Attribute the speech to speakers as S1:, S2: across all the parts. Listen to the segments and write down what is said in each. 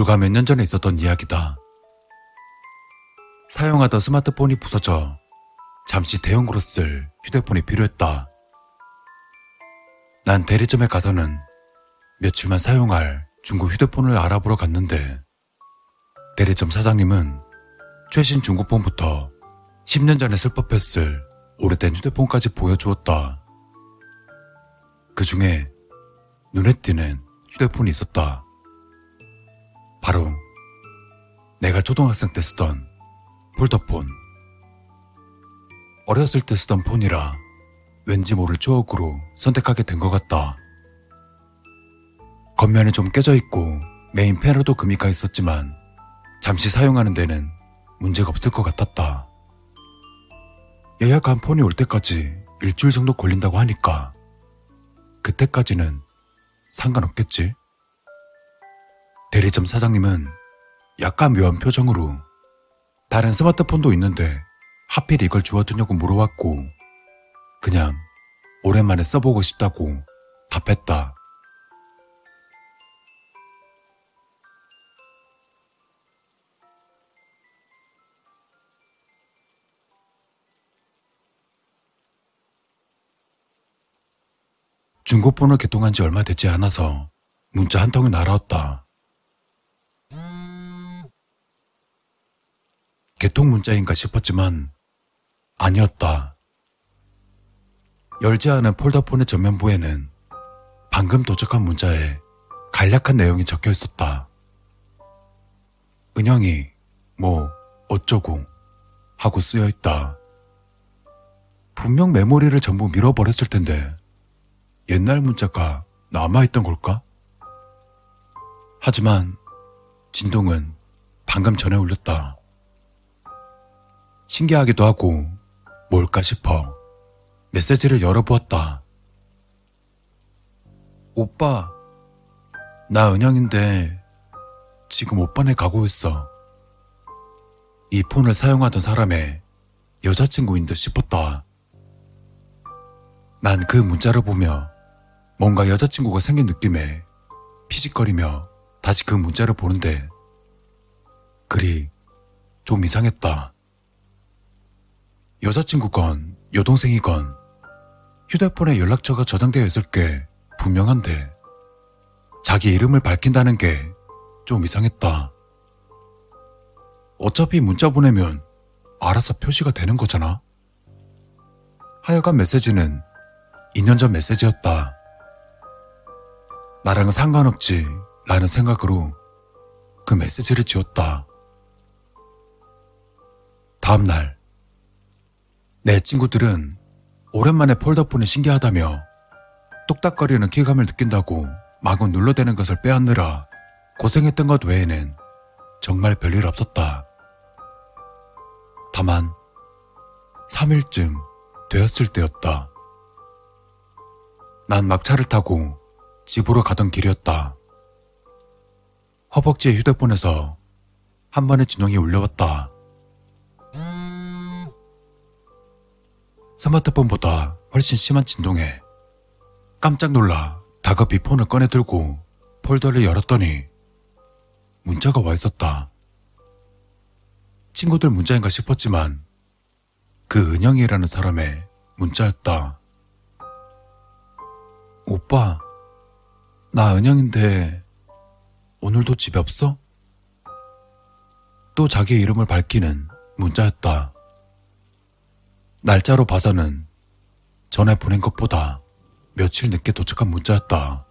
S1: 불과 몇 년 전에 있었던 이야기다. 사용하던 스마트폰이 부서져 잠시 대용으로 쓸 휴대폰이 필요했다. 난 대리점에 가서는 며칠만 사용할 중고 휴대폰을 알아보러 갔는데 대리점 사장님은 최신 중고폰부터 10년 전에 쓸 법했을 오래된 휴대폰까지 보여주었다. 그 중에 눈에 띄는 휴대폰이 있었다. 내가 초등학생 때 쓰던 폴더폰. 어렸을 때 쓰던 폰이라 왠지 모를 추억으로 선택하게 된 것 같다. 겉면이 좀 깨져 있고 메인 패널도 금이 가 있었지만 잠시 사용하는 데는 문제가 없을 것 같았다. 예약한 폰이 올 때까지 일주일 정도 걸린다고 하니까 그때까지는 상관없겠지. 대리점 사장님은 약간 묘한 표정으로 다른 스마트폰도 있는데 하필 이걸 주워두냐고 물어왔고 그냥 오랜만에 써보고 싶다고 답했다. 중고폰을 개통한 지 얼마 되지 않아서 문자 한 통이 날아왔다. 개통 문자인가 싶었지만 아니었다. 열지 않은 폴더폰의 전면부에는 방금 도착한 문자에 간략한 내용이 적혀 있었다. 은영이 뭐 어쩌고 하고 쓰여 있다. 분명 메모리를 전부 밀어버렸을 텐데 옛날 문자가 남아있던 걸까? 하지만 진동은 방금 전에 울렸다. 신기하기도 하고 뭘까 싶어 메시지를 열어보았다. 오빠, 나 은영인데 지금 오빠네 가고 있어. 이 폰을 사용하던 사람의 여자친구인 듯 싶었다. 난 그 문자를 보며 뭔가 여자친구가 생긴 느낌에 피식거리며 다시 그 문자를 보는데 글이 좀 이상했다. 여자친구 건 여동생이 건 휴대폰에 연락처가 저장되어 있을 게 분명한데 자기 이름을 밝힌다는 게 좀 이상했다. 어차피 문자 보내면 알아서 표시가 되는 거잖아. 하여간 메시지는 2년 전 메시지였다. 나랑은 상관없지 라는 생각으로 그 메시지를 지웠다. 다음날 내 친구들은 오랜만에 폴더폰이 신기하다며 똑딱거리는 키감을 느낀다고 마구 눌러대는 것을 빼앗느라 고생했던 것 외에는 정말 별일 없었다. 다만 3일쯤 되었을 때였다. 난 막차를 타고 집으로 가던 길이었다. 허벅지의 휴대폰에서 한 번의 진동이 울려왔다. 스마트폰보다 훨씬 심한 진동에 깜짝 놀라 다급히 폰을 꺼내 들고 폴더를 열었더니 문자가 와 있었다. 친구들 문자인가 싶었지만 그 은영이라는 사람의 문자였다. 오빠, 나 은영인데 오늘도 집에 없어? 또 자기의 이름을 밝히는 문자였다. 날짜로 봐서는 전에 보낸 것보다 며칠 늦게 도착한 문자였다.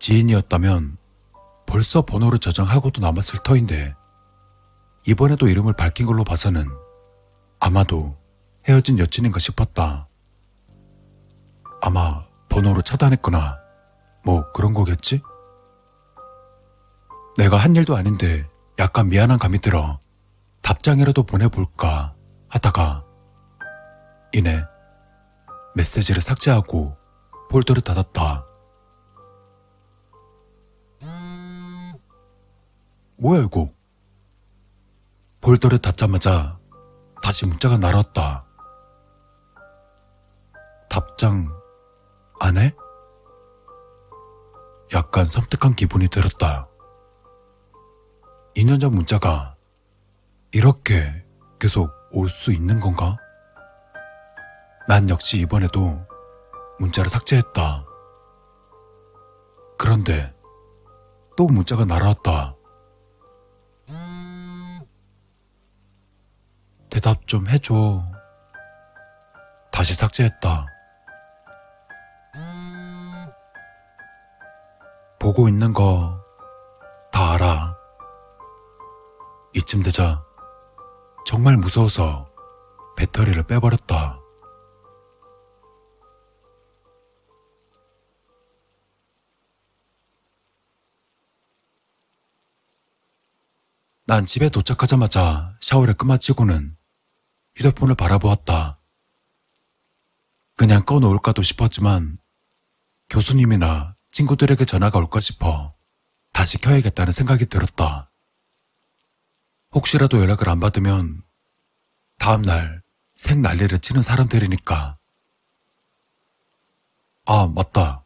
S1: 지인이었다면 벌써 번호를 저장하고도 남았을 터인데 이번에도 이름을 밝힌 걸로 봐서는 아마도 헤어진 여친인가 싶었다. 아마 번호를 차단했거나 뭐 그런 거겠지? 내가 한 일도 아닌데 약간 미안한 감이 들어 답장이라도 보내볼까 하다가 이내 메시지를 삭제하고 폴더를 닫았다. 뭐야 이거? 폴더를 닫자마자 다시 문자가 날아왔다. 답장 안 해? 약간 섬뜩한 기분이 들었다. 2년 전 문자가 이렇게 계속 올 수 있는 건가? 난 역시 이번에도 문자를 삭제했다. 그런데 또 문자가 날아왔다. 대답 좀 해줘. 다시 삭제했다. 보고 있는 거 다 알아. 이쯤 되자 정말 무서워서 배터리를 빼버렸다. 난 집에 도착하자마자 샤워를 끝마치고는 휴대폰을 바라보았다. 그냥 꺼놓을까도 싶었지만 교수님이나 친구들에게 전화가 올까 싶어 다시 켜야겠다는 생각이 들었다. 혹시라도 연락을 안 받으면 다음날 생 난리를 치는 사람들이니까. 아, 맞다.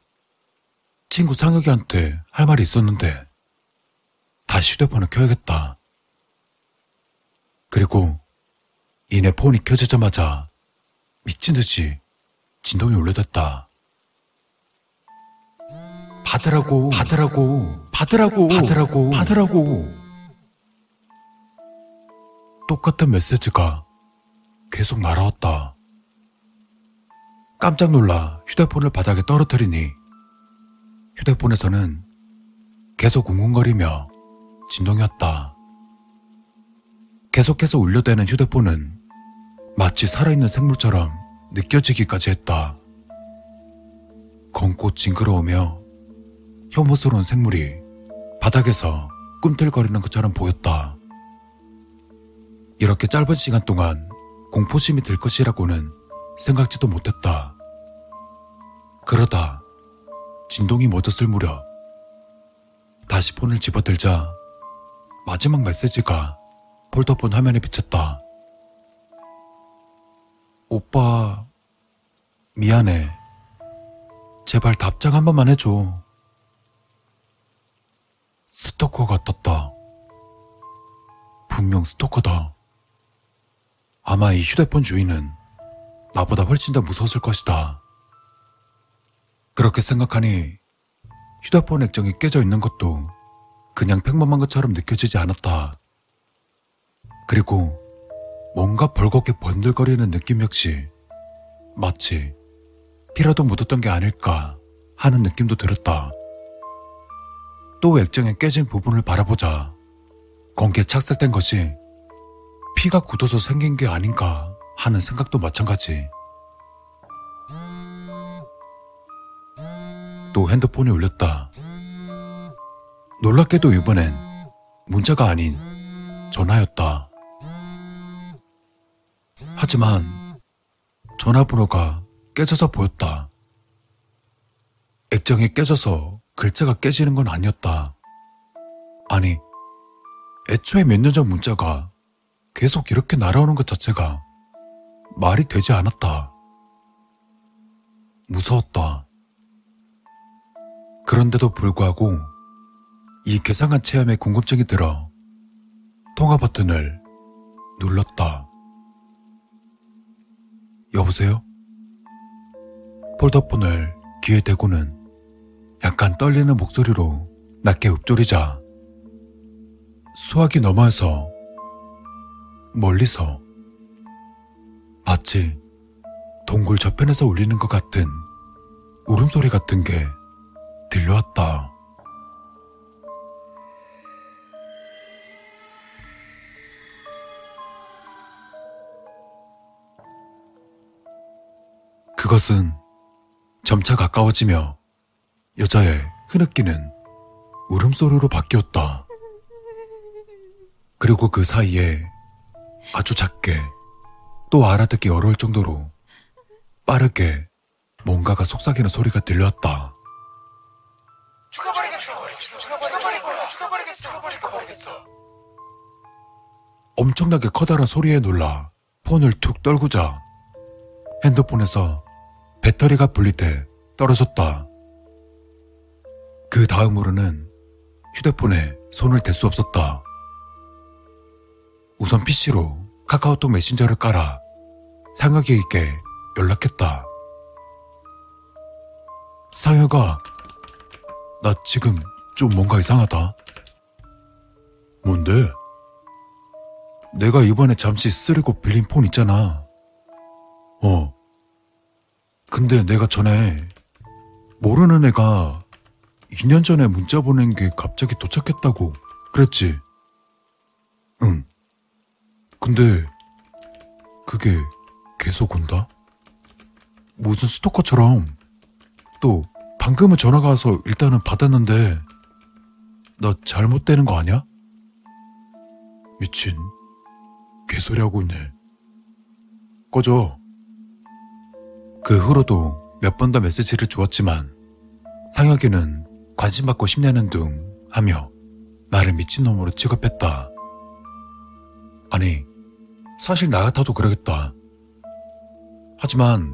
S1: 친구 상혁이한테 할 말이 있었는데 다시 휴대폰을 켜야겠다. 그리고 이내 폰이 켜지자마자 미친 듯이 진동이 울려댔다. 받으라고, 받으라고, 받으라고, 받으라고, 받으라고. 똑같은 메시지가 계속 날아왔다. 깜짝 놀라 휴대폰을 바닥에 떨어뜨리니 휴대폰에서는 계속 웅웅거리며 진동이었다. 계속해서 울려대는 휴대폰은 마치 살아있는 생물처럼 느껴지기까지 했다. 검고 징그러우며 혐오스러운 생물이 바닥에서 꿈틀거리는 것처럼 보였다. 이렇게 짧은 시간 동안 공포심이 들 것이라고는 생각지도 못했다. 그러다 진동이 멎었을 무렵 다시 폰을 집어들자 마지막 메시지가 폴더폰 화면에 비쳤다. 오빠, 미안해. 제발 답장 한 번만 해줘. 스토커가 떴다. 분명 스토커다. 아마 이 휴대폰 주인은 나보다 훨씬 더 무서웠을 것이다. 그렇게 생각하니 휴대폰 액정이 깨져 있는 것도 그냥 평범한 것처럼 느껴지지 않았다. 그리고 뭔가 벌겋게 번들거리는 느낌 역시 마치 피라도 묻었던 게 아닐까 하는 느낌도 들었다. 또 액정의 깨진 부분을 바라보자 공기에 착색된 것이 피가 굳어서 생긴 게 아닌가 하는 생각도 마찬가지. 또 핸드폰이 울렸다. 놀랍게도 이번엔 문자가 아닌 전화였다. 하지만 전화번호가 깨져서 보였다. 액정이 깨져서 글자가 깨지는 건 아니었다. 아니, 애초에 몇 년 전 문자가 계속 이렇게 날아오는 것 자체가 말이 되지 않았다. 무서웠다. 그런데도 불구하고 이 괴상한 체험에 궁금증이 들어 통화 버튼을 눌렀다. 여보세요? 폴더폰을 귀에 대고는 약간 떨리는 목소리로 낮게 읊조리자 수화기 너머에서 멀리서 마치 동굴 저편에서 울리는 것 같은 울음소리 같은 게 들려왔다. 그것은 점차 가까워지며 여자의 흐느끼는 울음소리로 바뀌었다. 그리고 그 사이에 아주 작게 또 알아듣기 어려울 정도로 빠르게 뭔가가 속삭이는 소리가 들려왔다.
S2: 죽어버리겠어. 죽어버리겠어. 죽어버리겠어. 죽어버리겠어.
S1: 엄청나게 커다란 소리에 놀라 폰을 툭 떨구자 핸드폰에서 배터리가 불릴 때 떨어졌다. 그 다음으로는 휴대폰에 손을 댈 수 없었다. 우선 PC로 카카오톡 메신저를 깔아 상혁이에게 연락했다. 상혁아, 나 지금 좀 뭔가 이상하다. 뭔데? 내가 이번에 잠시 쓰려고 빌린 폰 있잖아. 어. 근데 내가 전에 모르는 애가 2년 전에 문자 보낸 게 갑자기 도착했다고 그랬지? 응. 근데 그게 계속 온다? 무슨 스토커처럼 또 방금은 전화가 와서 일단은 받았는데 나 잘못되는 거 아니야? 미친 개소리 하고 있네. 꺼져. 그 후로도 몇 번 더 메시지를 주었지만 상혁이는 관심 받고 싶냐는 둥 하며 나를 미친놈으로 취급했다. 아니, 사실 나 같아도 그러겠다. 하지만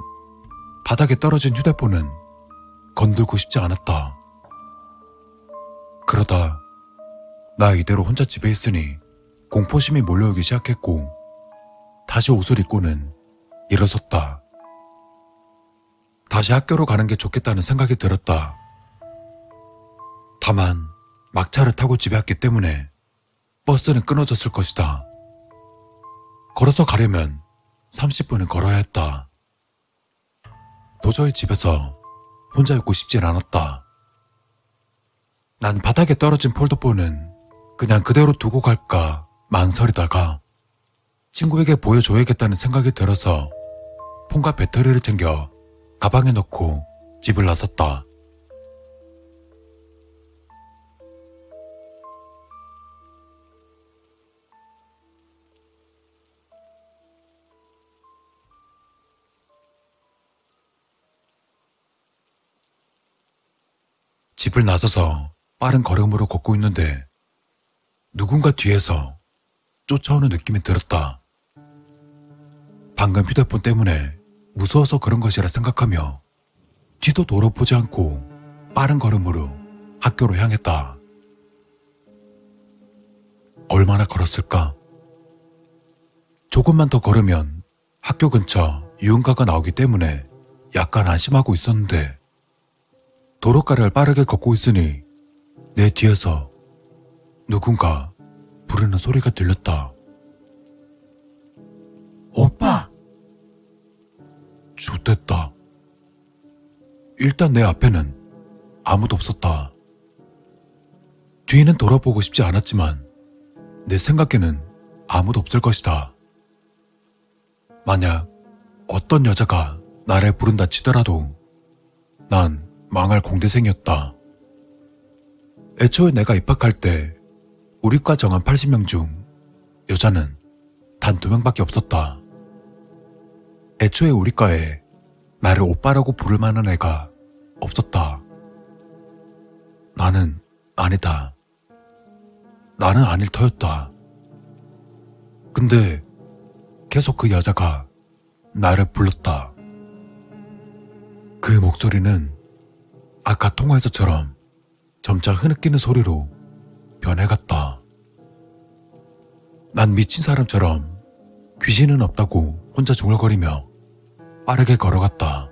S1: 바닥에 떨어진 휴대폰은 건들고 싶지 않았다. 그러다 나 이대로 혼자 집에 있으니 공포심이 몰려오기 시작했고 다시 옷을 입고는 일어섰다. 다시 학교로 가는 게 좋겠다는 생각이 들었다. 다만 막차를 타고 집에 왔기 때문에 버스는 끊어졌을 것이다. 걸어서 가려면 30분은 걸어야 했다. 도저히 집에서 혼자 있고 싶진 않았다. 난 바닥에 떨어진 폴더폰은 그냥 그대로 두고 갈까 망설이다가 친구에게 보여줘야겠다는 생각이 들어서 폰과 배터리를 챙겨 가방에 넣고 집을 나섰다. 집을 나서서 빠른 걸음으로 걷고 있는데 누군가 뒤에서 쫓아오는 느낌이 들었다. 방금 휴대폰 때문에 무서워서 그런 것이라 생각하며 뒤도 돌아보지 않고 빠른 걸음으로 학교로 향했다. 얼마나 걸었을까? 조금만 더 걸으면 학교 근처 유흥가가 나오기 때문에 약간 안심하고 있었는데 도로가를 빠르게 걷고 있으니 내 뒤에서 누군가 부르는 소리가 들렸다. 오빠! 좋됐다. 일단 내 앞에는 아무도 없었다. 뒤는 돌아보고 싶지 않았지만 내 생각에는 아무도 없을 것이다. 만약 어떤 여자가 나를 부른다 치더라도 난 망할 공대생이었다. 애초에 내가 입학할 때 우리 과 정한 80명 중 여자는 단 두 명밖에 없었다. 애초에 우리 과에 나를 오빠라고 부를 만한 애가 없었다. 나는 아니다. 나는 아닐 터였다. 근데 계속 그 여자가 나를 불렀다. 그 목소리는 아까 통화에서처럼 점차 흐느끼는 소리로 변해갔다. 난 미친 사람처럼 귀신은 없다고 혼자 중얼거리며 빠르게 걸어갔다.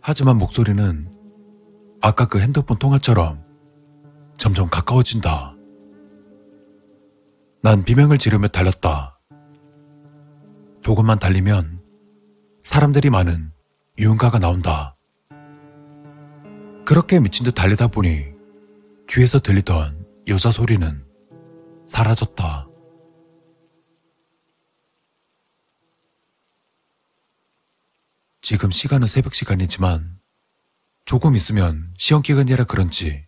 S1: 하지만 목소리는 아까 그 핸드폰 통화처럼 점점 가까워진다. 난 비명을 지르며 달렸다. 조금만 달리면 사람들이 많은 유흥가가 나온다. 그렇게 미친 듯 달리다 보니 뒤에서 들리던 여자 소리는 사라졌다. 지금 시간은 새벽 시간이지만 조금 있으면 시험 기간이라 그런지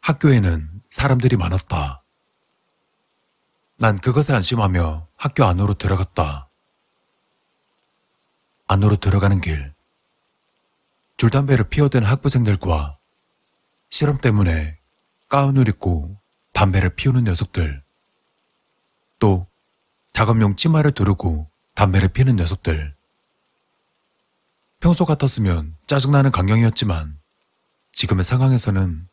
S1: 학교에는 사람들이 많았다. 난 그것에 안심하며 학교 안으로 들어갔다. 안으로 들어가는 길. 줄담배를 피워댄 학부생들과 실험 때문에 가운을 입고 담배를 피우는 녀석들. 또 작업용 치마를 두르고 담배를 피는 녀석들. 평소 같았으면 짜증나는 광경이었지만 지금의 상황에서는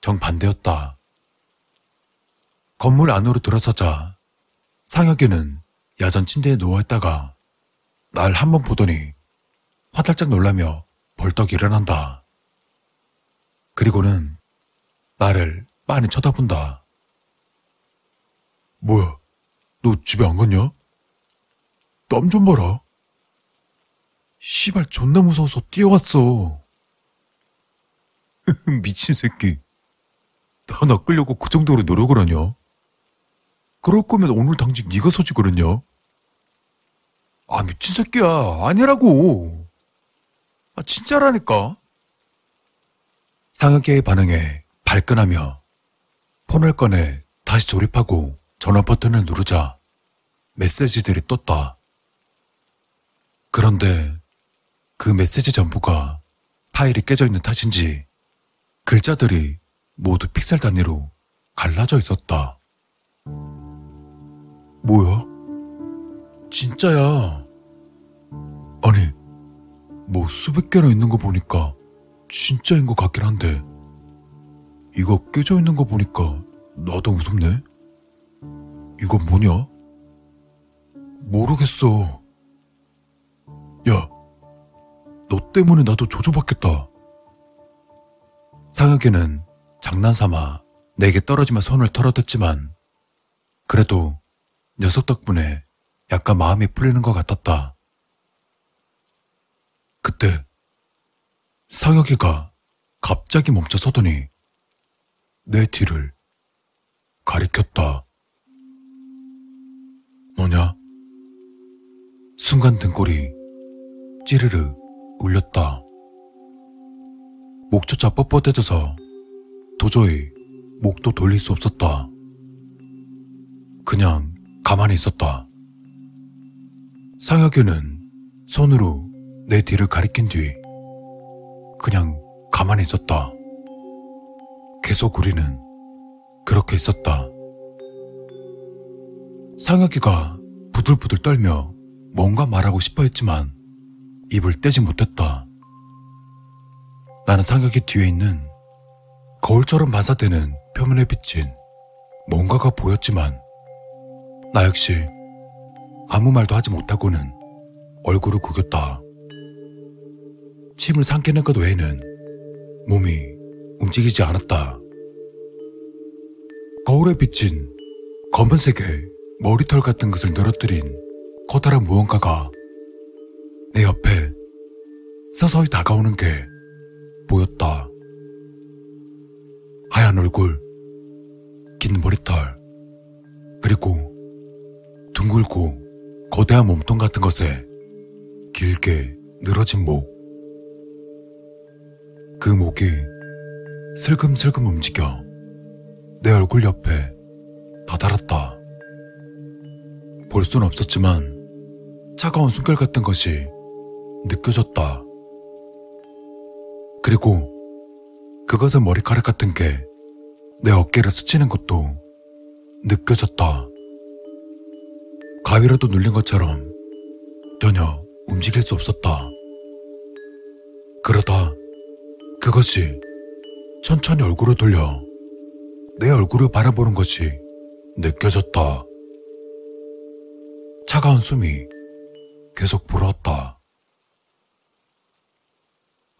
S1: 정반대였다. 건물 안으로 들어서자 상혁이는 야전 침대에 누워있다가 날 한 번 보더니 화들짝 놀라며 벌떡 일어난다. 그리고는 나를 빤히 쳐다본다. 뭐야, 너 집에 안 갔냐? 땀 좀 봐라. 씨발 존나 무서워서 뛰어왔어. 미친 새끼. 나 낚으려고 그 정도로 노력을 하냐? 그럴 거면 오늘 당직 네가 서지 그랬냐? 아 미친 새끼야 아니라고. 아 진짜라니까. 상혁이의 반응에 발끈하며 폰을 꺼내 다시 조립하고 전화 버튼을 누르자 메시지들이 떴다. 그런데 그 메시지 전부가 파일이 깨져 있는 탓인지 글자들이 모두 픽셀 단위로 갈라져 있었다. 뭐야? 진짜야. 수백 개나 있는 거 보니까 진짜인 것 같긴 한데, 이거 깨져 있는 거 보니까 나도 무섭네? 이거 뭐냐? 모르겠어. 야, 너 때문에 나도 조조받겠다. 상혁이는 장난삼아 내게 떨어지며 손을 털어댔지만 그래도 녀석 덕분에 약간 마음이 풀리는 것 같았다. 그때 상혁이가 갑자기 멈춰 서더니 내 뒤를 가리켰다. 뭐냐? 순간 등골이 찌르르 울렸다. 목조차 뻣뻣해져서 도저히 목도 돌릴 수 없었다. 그냥 가만히 있었다. 상혁이는 손으로 내 뒤를 가리킨 뒤 그냥 가만히 있었다. 계속 우리는 그렇게 있었다. 상혁이가 부들부들 떨며 뭔가 말하고 싶어 했지만 입을 떼지 못했다. 나는 상혁이 뒤에 있는 거울처럼 반사되는 표면에 비친 뭔가가 보였지만 나 역시 아무 말도 하지 못하고는 얼굴을 구겼다. 침을 삼키는 것 외에는 몸이 움직이지 않았다. 거울에 비친 검은색의 머리털 같은 것을 늘어뜨린 커다란 무언가가 내 옆에 서서히 다가오는 게 보였다. 하얀 얼굴, 긴 머리털, 그리고 둥글고 거대한 몸통 같은 것에 길게 늘어진 목. 그 목이 슬금슬금 움직여 내 얼굴 옆에 다다랐다. 볼 순 없었지만 차가운 숨결 같은 것이 느껴졌다. 그리고 그것의 머리카락 같은 게 내 어깨를 스치는 것도 느껴졌다. 가위라도 눌린 것처럼 전혀 움직일 수 없었다. 그러다 그것이 천천히 얼굴을 돌려 내 얼굴을 바라보는 것이 느껴졌다. 차가운 숨이 계속 불어왔다.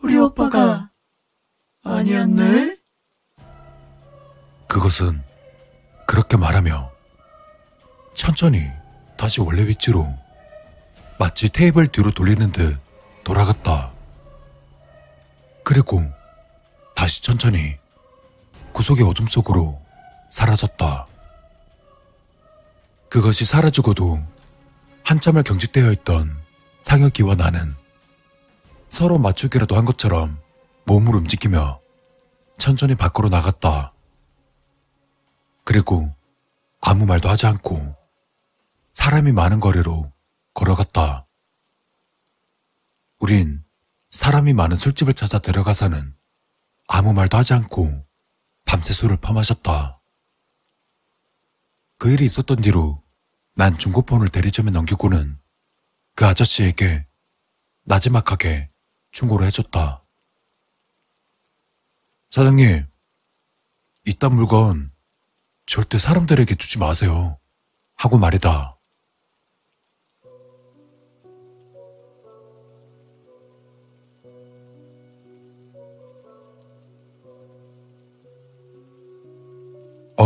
S3: 우리 오빠가 아니었네?
S1: 그것은 그렇게 말하며 천천히 다시 원래 위치로 마치 테이블 뒤로 돌리는 듯 돌아갔다. 그리고 다시 천천히 구석의 어둠 속으로 사라졌다. 그것이 사라지고도 한참을 경직되어 있던 상혁이와 나는 서로 맞추기라도 한 것처럼 몸을 움직이며 천천히 밖으로 나갔다. 그리고 아무 말도 하지 않고 사람이 많은 거리로 걸어갔다. 우린 사람이 많은 술집을 찾아 데려가서는 아무 말도 하지 않고 밤새 술을 퍼마셨다. 그 일이 있었던 뒤로 난 중고폰을 대리점에 넘기고는 그 아저씨에게 나지막하게 충고를 해줬다. 사장님, 이딴 물건 절대 사람들에게 주지 마세요. 하고 말이다.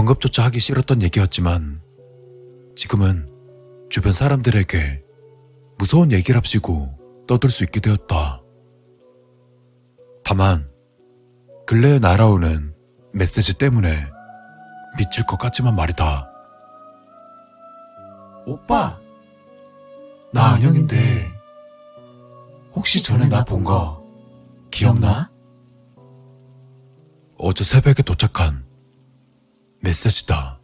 S1: 언급조차 하기 싫었던 얘기였지만 지금은 주변 사람들에게 무서운 얘기랍시고 떠들 수 있게 되었다. 다만 근래에 날아오는 메시지 때문에 미칠 것 같지만 말이다. 오빠, 나 안영인데 혹시 전에 나 본 거 기억나? 어제 새벽에 도착한 메시지다.